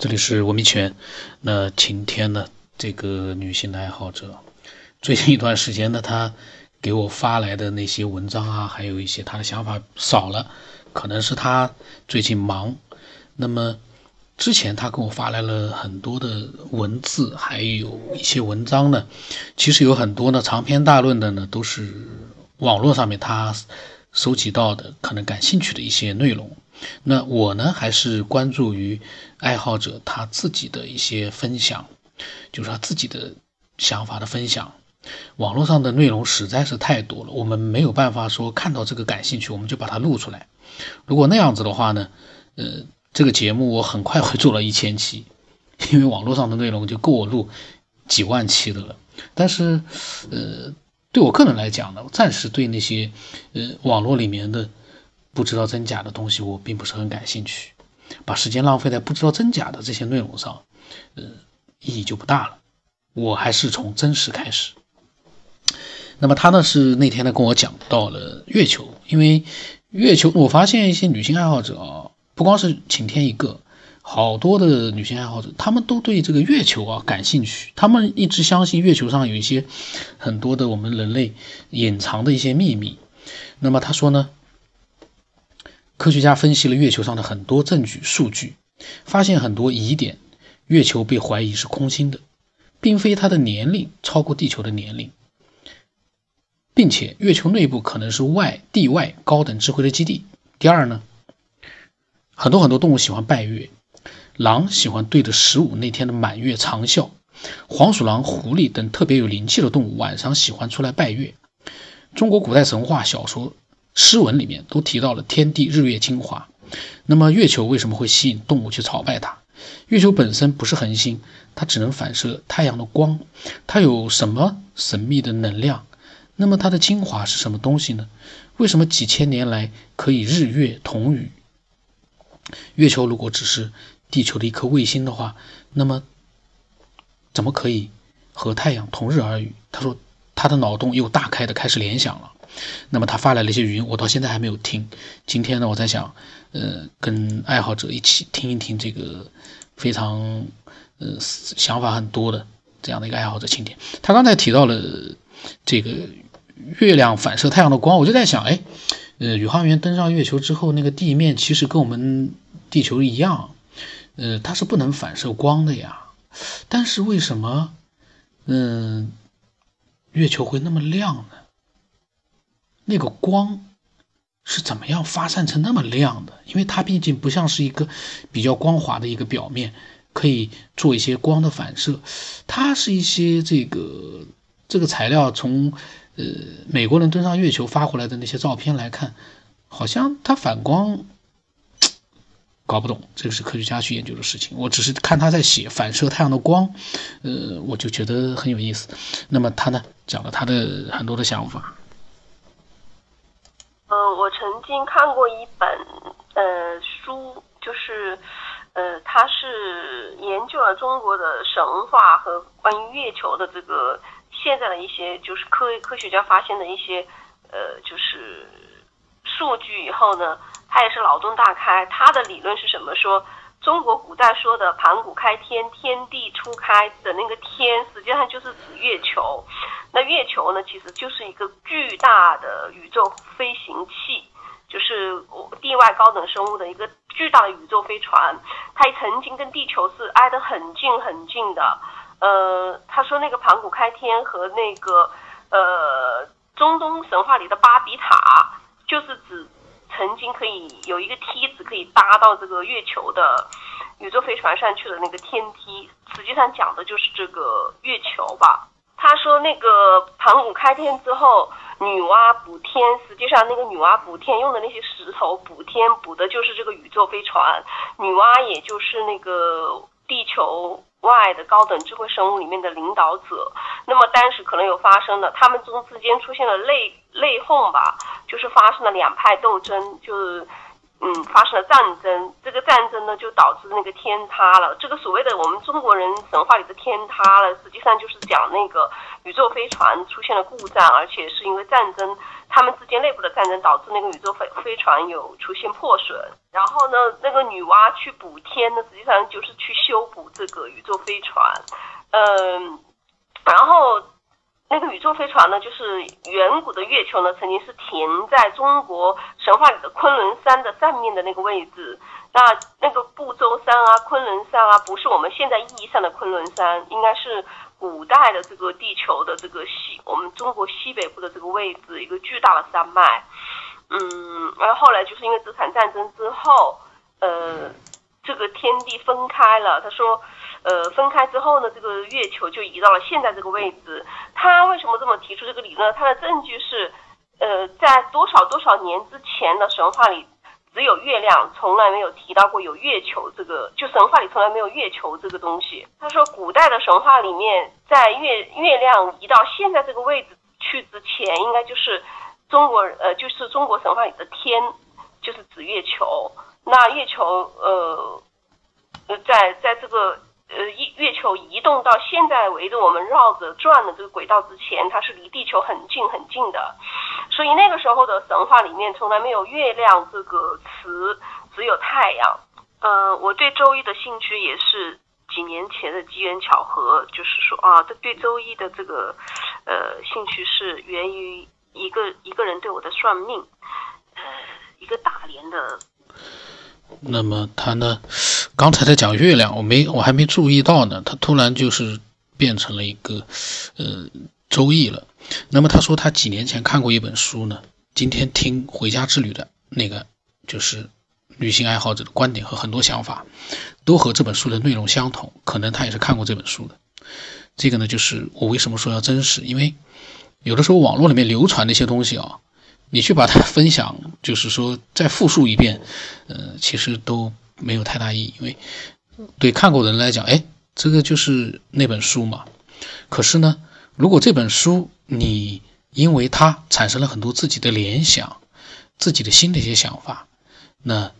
这里是文明泉。那晴天呢？这个女性的爱好者，最近一段时间呢，她给我发来的那些文章啊，还有一些她的想法少了，可能是她最近忙。那么之前她给我发来了很多的文字，还有一些文章呢，其实有很多呢长篇大论的呢，都是网络上面她收集到的，可能感兴趣的一些内容。那我呢，还是关注于爱好者他自己的一些分享，就是他自己的想法的分享。网络上的内容实在是太多了，我们没有办法说看到这个感兴趣，我们就把它录出来。如果那样子的话呢，呃，这个节目我很快会做了一千期，因为网络上的内容就够我录几万期的了。但是，呃，对我个人来讲呢，暂时对那些呃网络里面的。不知道真假的东西，我并不是很感兴趣，把时间浪费在不知道真假的这些内容上，呃，意义就不大了。我还是从真实开始。那么他呢是那天呢跟我讲到了月球，因为月球，我发现一些女性爱好者啊，不光是晴天一个，好多的女性爱好者，她们都对这个月球啊感兴趣，她们一直相信月球上有一些很多的我们人类隐藏的一些秘密。那么他说呢？科学家分析了月球上的很多证据数据，发现很多疑点。月球被怀疑是空心的，并非它的年龄超过地球的年龄，并且月球内部可能是外地外高等智慧的基地。第二呢，很多很多动物喜欢拜月，狼喜欢对着十五那天的满月长啸，黄鼠狼、狐狸等特别有灵气的动物晚上喜欢出来拜月。中国古代神话小说。诗文里面都提到了天地日月精华，那么月球为什么会吸引动物去朝拜它？月球本身不是恒星，它只能反射太阳的光，它有什么神秘的能量？那么它的精华是什么东西呢？为什么几千年来可以日月同语？月球如果只是地球的一颗卫星的话，那么怎么可以和太阳同日而语？他说他的脑洞又大开的开始联想了。那么他发来了一些语音，我到现在还没有听。今天呢，我在想，呃，跟爱好者一起听一听这个非常呃想法很多的这样的一个爱好者青天。他刚才提到了这个月亮反射太阳的光，我就在想，哎，呃，宇航员登上月球之后，那个地面其实跟我们地球一样，呃，它是不能反射光的呀。但是为什么，嗯，月球会那么亮呢？那个光是怎么样发散成那么亮的？因为它毕竟不像是一个比较光滑的一个表面，可以做一些光的反射。它是一些这个这个材料从呃美国人登上月球发回来的那些照片来看，好像它反光，搞不懂。这个是科学家去研究的事情。我只是看他在写反射太阳的光，呃，我就觉得很有意思。那么他呢讲了他的很多的想法。嗯，我曾经看过一本呃书，就是呃，他是研究了中国的神话和关于月球的这个现在的一些就是科科学家发现的一些呃就是数据以后呢，他也是脑洞大开。他的理论是什么？说中国古代说的盘古开天，天地初开的那个天，实际上就是指月球。那月球呢，其实就是一个巨大的宇宙飞行器，就是地外高等生物的一个巨大的宇宙飞船。它曾经跟地球是挨得很近很近的。呃，他说那个盘古开天和那个呃中东神话里的巴比塔，就是指曾经可以有一个梯子可以搭到这个月球的宇宙飞船上去的那个天梯。实际上讲的就是这个月球吧。他说：“那个盘古开天之后，女娲补天，实际上那个女娲补天用的那些石头补天，补的就是这个宇宙飞船。女娲也就是那个地球外的高等智慧生物里面的领导者。那么当时可能有发生的，他们中之间出现了内内讧吧，就是发生了两派斗争，就是嗯，发生了战争，这个战争呢就导致那个天塌了。这个所谓的我们中国人神话里的天塌了，实际上就是讲那个宇宙飞船出现了故障，而且是因为战争，他们之间内部的战争导致那个宇宙飞飞船有出现破损。然后呢，那个女娲去补天呢，实际上就是去修补这个宇宙飞船。嗯，然后。那个宇宙飞船呢，就是远古的月球呢，曾经是停在中国神话里的昆仑山的上面的那个位置。那那个不周山啊，昆仑山啊，不是我们现在意义上的昆仑山，应该是古代的这个地球的这个西，我们中国西北部的这个位置，一个巨大的山脉。嗯，然后后来就是因为这场战争之后，呃，这个天地分开了。他说。呃，分开之后呢，这个月球就移到了现在这个位置。他为什么这么提出这个理论？他的证据是，呃，在多少多少年之前的神话里，只有月亮，从来没有提到过有月球这个，就神话里从来没有月球这个东西。他说，古代的神话里面，在月月亮移到现在这个位置去之前，应该就是中国呃，就是中国神话里的天，就是指月球。那月球呃，呃，在在这个。呃，月月球移动到现在围着我们绕着转的这个轨道之前，它是离地球很近很近的，所以那个时候的神话里面从来没有月亮这个词，只有太阳。呃，我对周易的兴趣也是几年前的机缘巧合，就是说啊，对周易的这个呃兴趣是源于一个一个人对我的算命，呃，一个大连的。那么他呢？刚才在讲月亮，我没我还没注意到呢。他突然就是变成了一个呃周易了。那么他说他几年前看过一本书呢。今天听回家之旅的那个就是旅行爱好者的观点和很多想法都和这本书的内容相同。可能他也是看过这本书的。这个呢，就是我为什么说要真实，因为有的时候网络里面流传那些东西啊。你去把它分享，就是说再复述一遍，呃，其实都没有太大意义，因为对看过的人来讲，哎，这个就是那本书嘛。可是呢，如果这本书你因为它产生了很多自己的联想，自己的新的一些想法，那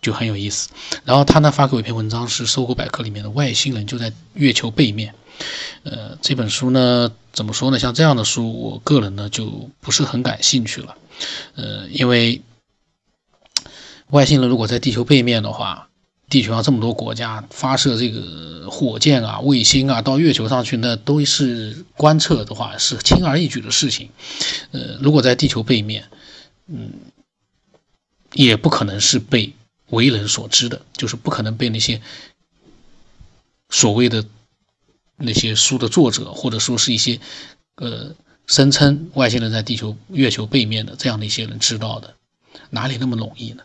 就很有意思。然后他呢发给我一篇文章，是搜狗百科里面的外星人就在月球背面。呃，这本书呢，怎么说呢？像这样的书，我个人呢就不是很感兴趣了。呃，因为外星人如果在地球背面的话，地球上这么多国家发射这个火箭啊、卫星啊到月球上去，那都是观测的话是轻而易举的事情。呃，如果在地球背面，嗯，也不可能是被为人所知的，就是不可能被那些所谓的。那些书的作者，或者说是一些，呃，声称外星人在地球、月球背面的这样的一些人知道的，哪里那么容易呢？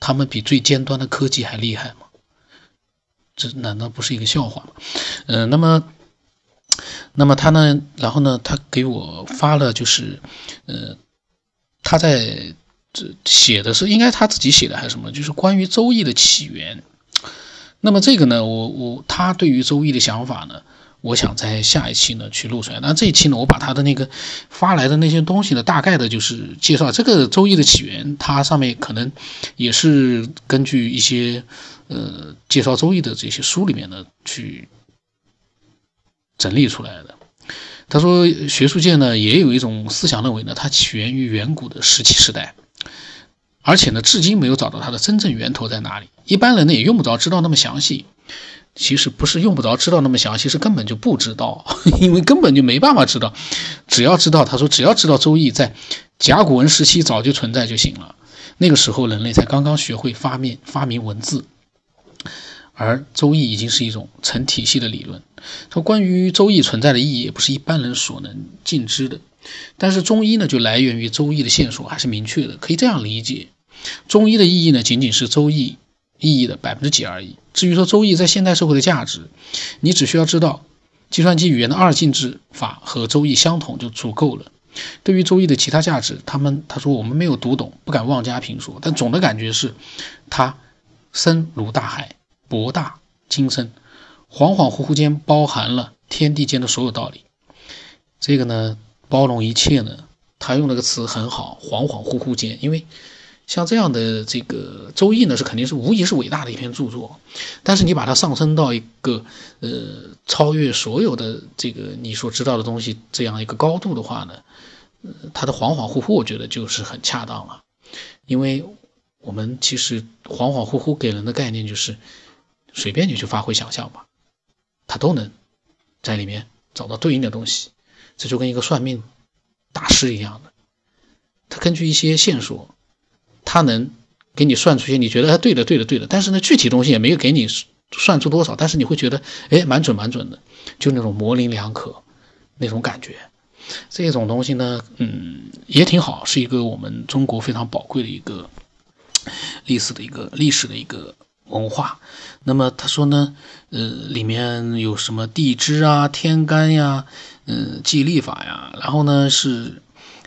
他们比最尖端的科技还厉害吗？这难道不是一个笑话吗？嗯，那么，那么他呢？然后呢？他给我发了，就是，呃，他在这写的是应该他自己写的还是什么？就是关于周易的起源。那么这个呢，我我他对于周易的想法呢？我想在下一期呢去录出来，那这一期呢，我把他的那个发来的那些东西呢，大概的就是介绍这个周易的起源，它上面可能也是根据一些呃介绍周易的这些书里面呢去整理出来的。他说，学术界呢也有一种思想认为呢，它起源于远古的石器时代，而且呢，至今没有找到它的真正源头在哪里。一般人呢也用不着知道那么详细。其实不是用不着知道那么详细，是根本就不知道，因为根本就没办法知道。只要知道，他说只要知道周易在甲骨文时期早就存在就行了。那个时候人类才刚刚学会发明发明文字，而周易已经是一种成体系的理论。说关于周易存在的意义，也不是一般人所能尽知的。但是中医呢，就来源于周易的线索还是明确的，可以这样理解：中医的意义呢，仅仅是周易。意义的百分之几而已。至于说周易在现代社会的价值，你只需要知道计算机语言的二进制法和周易相同就足够了。对于周易的其他价值，他们他说我们没有读懂，不敢妄加评说。但总的感觉是，它深如大海，博大精深，恍恍惚惚间包含了天地间的所有道理。这个呢，包容一切呢，他用那个词很好，恍恍惚惚间，因为。像这样的这个《周易》呢，是肯定是无疑是伟大的一篇著作，但是你把它上升到一个呃超越所有的这个你所知道的东西这样一个高度的话呢，呃，它的恍恍惚惚，我觉得就是很恰当了，因为我们其实恍恍惚惚给人的概念就是随便你去发挥想象吧，它都能在里面找到对应的东西，这就跟一个算命大师一样的，他根据一些线索。他能给你算出些你觉得哎对的对的对的，但是呢具体东西也没有给你算出多少，但是你会觉得哎蛮准蛮准的，就那种模棱两可那种感觉。这种东西呢，嗯也挺好，是一个我们中国非常宝贵的一个历史的一个历史的一个文化。那么他说呢，呃里面有什么地支啊、天干呀、嗯记历法呀，然后呢是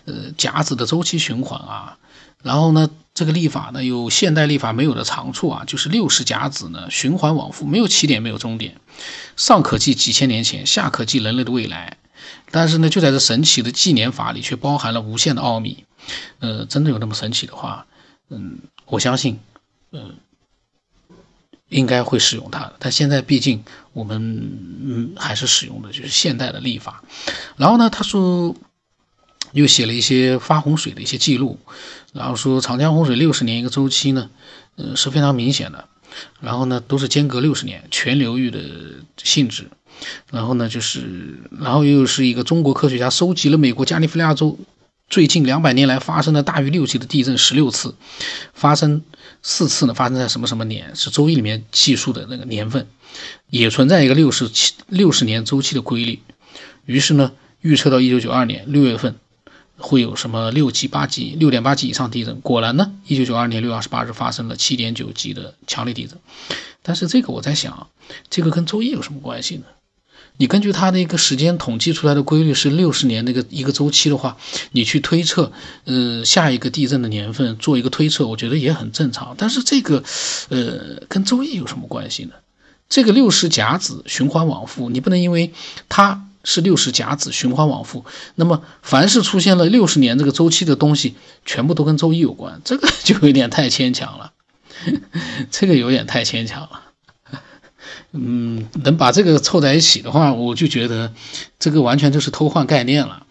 呃甲子的周期循环啊，然后呢。这个历法呢，有现代历法没有的长处啊，就是六十甲子呢循环往复，没有起点，没有终点，上可记几千年前，下可记人类的未来。但是呢，就在这神奇的纪年法里，却包含了无限的奥秘。呃，真的有那么神奇的话，嗯，我相信，嗯，应该会使用它。但现在毕竟我们嗯还是使用的就是现代的历法。然后呢，他说。又写了一些发洪水的一些记录，然后说长江洪水六十年一个周期呢，呃是非常明显的，然后呢都是间隔六十年，全流域的性质，然后呢就是，然后又是一个中国科学家收集了美国加利福尼亚州最近两百年来发生的大于六级的地震十六次，发生四次呢发生在什么什么年，是周易里面记述的那个年份，也存在一个六十七六十年周期的规律，于是呢预测到一九九二年六月份。会有什么六级、八级、六点八级以上地震？果然呢，一九九二年六月二十八日发生了七点九级的强烈地震。但是这个我在想，这个跟周易有什么关系呢？你根据它的一个时间统计出来的规律是六十年那个一个周期的话，你去推测，呃，下一个地震的年份做一个推测，我觉得也很正常。但是这个，呃，跟周易有什么关系呢？这个六十甲子循环往复，你不能因为它。是六十甲子循环往复，那么凡是出现了六十年这个周期的东西，全部都跟周一有关，这个 就有点太牵强了，这个有点太牵强了。嗯，能把这个凑在一起的话，我就觉得这个完全就是偷换概念了。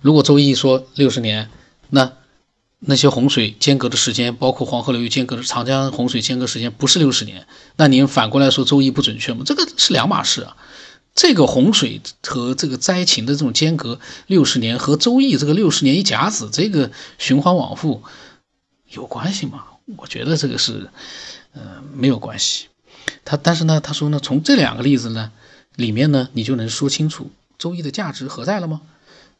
如果周易说六十年，那那些洪水间隔的时间，包括黄河流域间隔的长江洪水间隔时间不是六十年，那您反过来说周易不准确吗？这个是两码事啊。这个洪水和这个灾情的这种间隔六十年，和周易这个六十年一甲子这个循环往复有关系吗？我觉得这个是，呃，没有关系。他但是呢，他说呢，从这两个例子呢里面呢，你就能说清楚周易的价值何在了吗？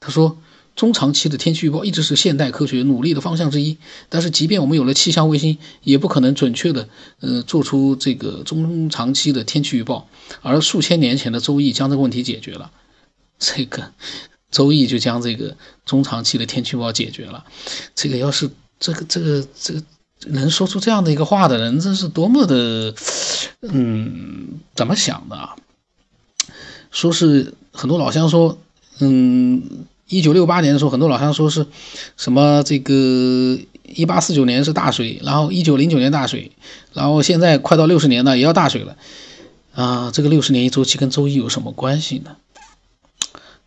他说。中长期的天气预报一直是现代科学努力的方向之一，但是即便我们有了气象卫星，也不可能准确的呃做出这个中长期的天气预报。而数千年前的周易将这个问题解决了，这个周易就将这个中长期的天气预报解决了。这个要是这个这个这个能说出这样的一个话的人，真是多么的嗯怎么想的啊？说是很多老乡说嗯。一九六八年的时候，很多老乡说是什么这个一八四九年是大水，然后一九零九年大水，然后现在快到六十年了也要大水了啊！这个六十年一周期跟周易有什么关系呢？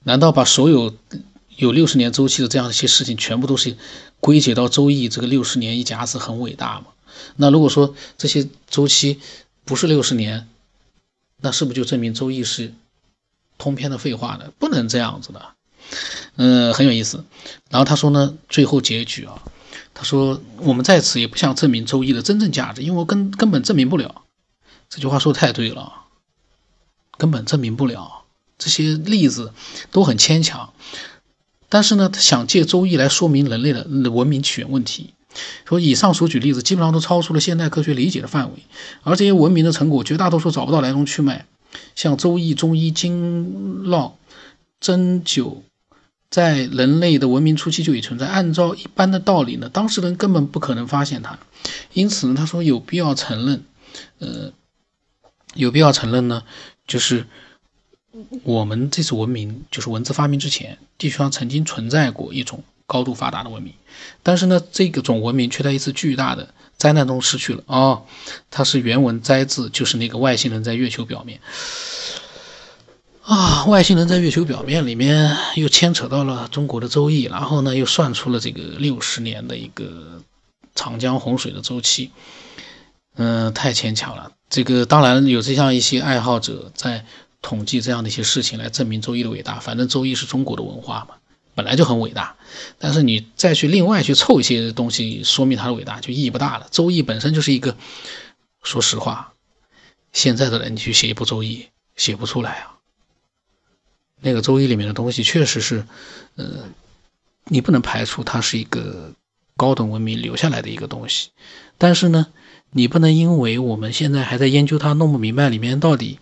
难道把所有有六十年周期的这样一些事情全部都是归结到周易这个六十年一甲子很伟大吗？那如果说这些周期不是六十年，那是不是就证明周易是通篇的废话呢？不能这样子的。嗯，很有意思。然后他说呢，最后结局啊，他说我们在此也不想证明周易的真正价值，因为我根根本证明不了。这句话说太对了，根本证明不了。这些例子都很牵强。但是呢，他想借周易来说明人类的文明起源问题。说以上所举例子基本上都超出了现代科学理解的范围，而这些文明的成果绝大多数找不到来龙去脉，像周易、中医、经络、针灸。在人类的文明初期就已存在。按照一般的道理呢，当事人根本不可能发现它。因此呢，他说有必要承认，呃，有必要承认呢，就是我们这次文明，就是文字发明之前，地球上曾经存在过一种高度发达的文明，但是呢，这个种文明却在一次巨大的灾难中失去了。哦，它是原文摘自，就是那个外星人在月球表面。啊，外星人在月球表面里面又牵扯到了中国的周易，然后呢，又算出了这个六十年的一个长江洪水的周期。嗯，太牵强了。这个当然有这样一些爱好者在统计这样的一些事情来证明周易的伟大。反正周易是中国的文化嘛，本来就很伟大。但是你再去另外去凑一些东西说明它的伟大，就意义不大了。周易本身就是一个，说实话，现在的人去写一部周易写不出来啊。那个周易里面的东西确实是，呃，你不能排除它是一个高等文明留下来的一个东西，但是呢，你不能因为我们现在还在研究它，弄不明白里面到底，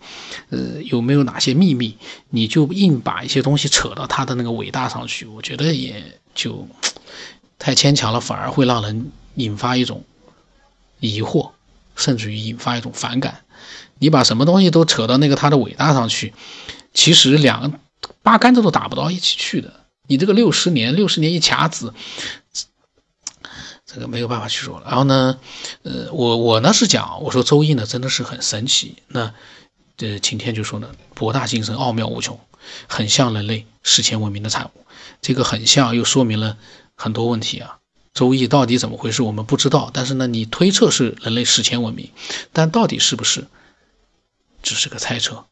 呃，有没有哪些秘密，你就硬把一些东西扯到它的那个伟大上去，我觉得也就太牵强了，反而会让人引发一种疑惑，甚至于引发一种反感。你把什么东西都扯到那个它的伟大上去，其实两。八竿子都打不到一起去的，你这个六十年，六十年一卡子，这个没有办法去说。然后呢，呃，我我呢是讲，我说周易呢真的是很神奇。那这晴天就说呢，博大精深，奥妙无穷，很像人类史前文明的产物。这个很像，又说明了很多问题啊。周易到底怎么回事，我们不知道。但是呢，你推测是人类史前文明，但到底是不是，只是个猜测，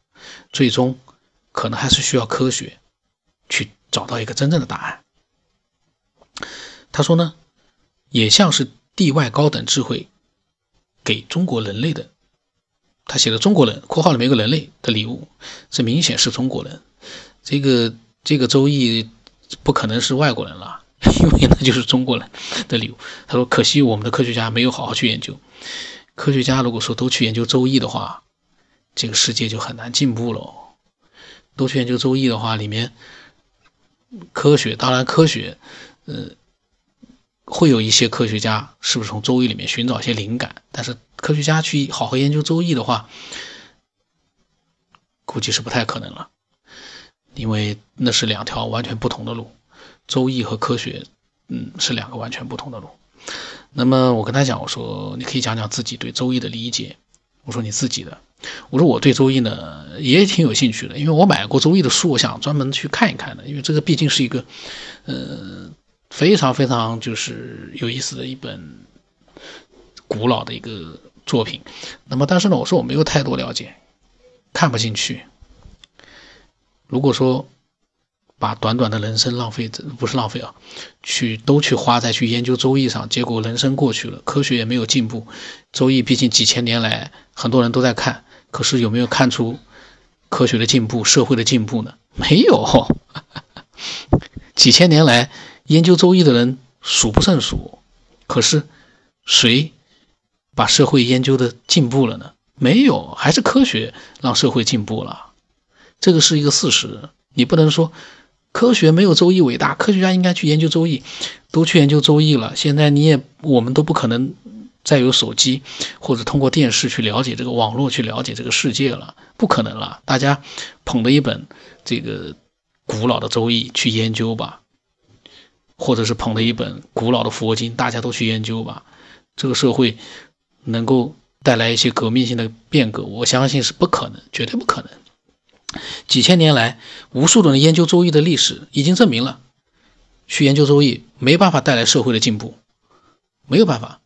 最终。可能还是需要科学去找到一个真正的答案。他说呢，也像是地外高等智慧给中国人类的。他写的“中国人”（括号里面有个人类的礼物），这明显是中国人。这个这个周易不可能是外国人了，因为那就是中国人的礼物。他说：“可惜我们的科学家没有好好去研究。科学家如果说都去研究周易的话，这个世界就很难进步了。”都去研究周易的话，里面科学当然科学，呃，会有一些科学家是不是从周易里面寻找一些灵感？但是科学家去好好研究周易的话，估计是不太可能了，因为那是两条完全不同的路，周易和科学，嗯，是两个完全不同的路。那么我跟他讲，我说你可以讲讲自己对周易的理解。我说你自己的。我说我对周易呢也挺有兴趣的，因为我买过周易的书，我想专门去看一看的。因为这个毕竟是一个，呃，非常非常就是有意思的一本古老的一个作品。那么，但是呢，我说我没有太多了解，看不进去。如果说把短短的人生浪费，不是浪费啊，去都去花在去研究周易上，结果人生过去了，科学也没有进步。周易毕竟几千年来很多人都在看。可是有没有看出科学的进步、社会的进步呢？没有，几千年来研究周易的人数不胜数。可是谁把社会研究的进步了呢？没有，还是科学让社会进步了。这个是一个事实，你不能说科学没有周易伟大。科学家应该去研究周易，都去研究周易了。现在你也我们都不可能。再有手机或者通过电视去了解这个网络去了解这个世界了，不可能了。大家捧着一本这个古老的周易去研究吧，或者是捧着一本古老的佛经，大家都去研究吧。这个社会能够带来一些革命性的变革，我相信是不可能，绝对不可能。几千年来，无数的人研究周易的历史已经证明了，去研究周易没办法带来社会的进步，没有办法。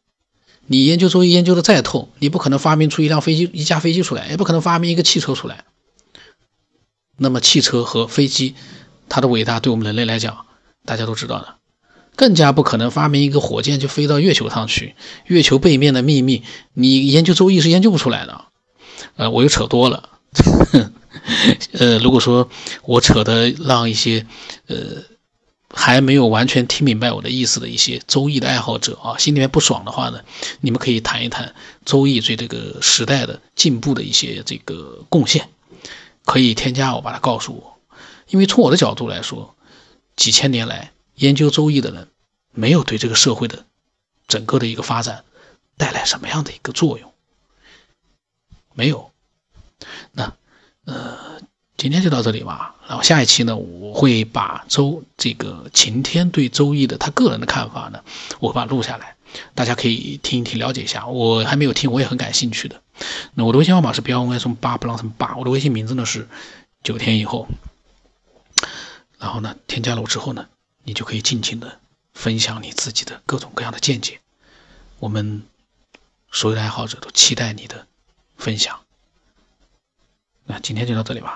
你研究周易研究的再透，你不可能发明出一辆飞机、一架飞机出来，也不可能发明一个汽车出来。那么汽车和飞机，它的伟大对我们人类来讲，大家都知道的，更加不可能发明一个火箭就飞到月球上去。月球背面的秘密，你研究周易是研究不出来的。呃，我又扯多了。呃，如果说我扯的让一些，呃。还没有完全听明白我的意思的一些周易的爱好者啊，心里面不爽的话呢，你们可以谈一谈周易对这个时代的进步的一些这个贡献，可以添加我，把它告诉我。因为从我的角度来说，几千年来研究周易的人，没有对这个社会的整个的一个发展带来什么样的一个作用，没有。那呃，今天就到这里吧。然后下一期呢，我会把周这个晴天对周易的他个人的看法呢，我会把它录下来，大家可以听一听，了解一下。我还没有听，我也很感兴趣的。那我的微信号码是标 n 什么八不让什么八，我的微信名字呢是九天以后。然后呢，添加了我之后呢，你就可以尽情的分享你自己的各种各样的见解。我们所有的爱好者都期待你的分享。那今天就到这里吧。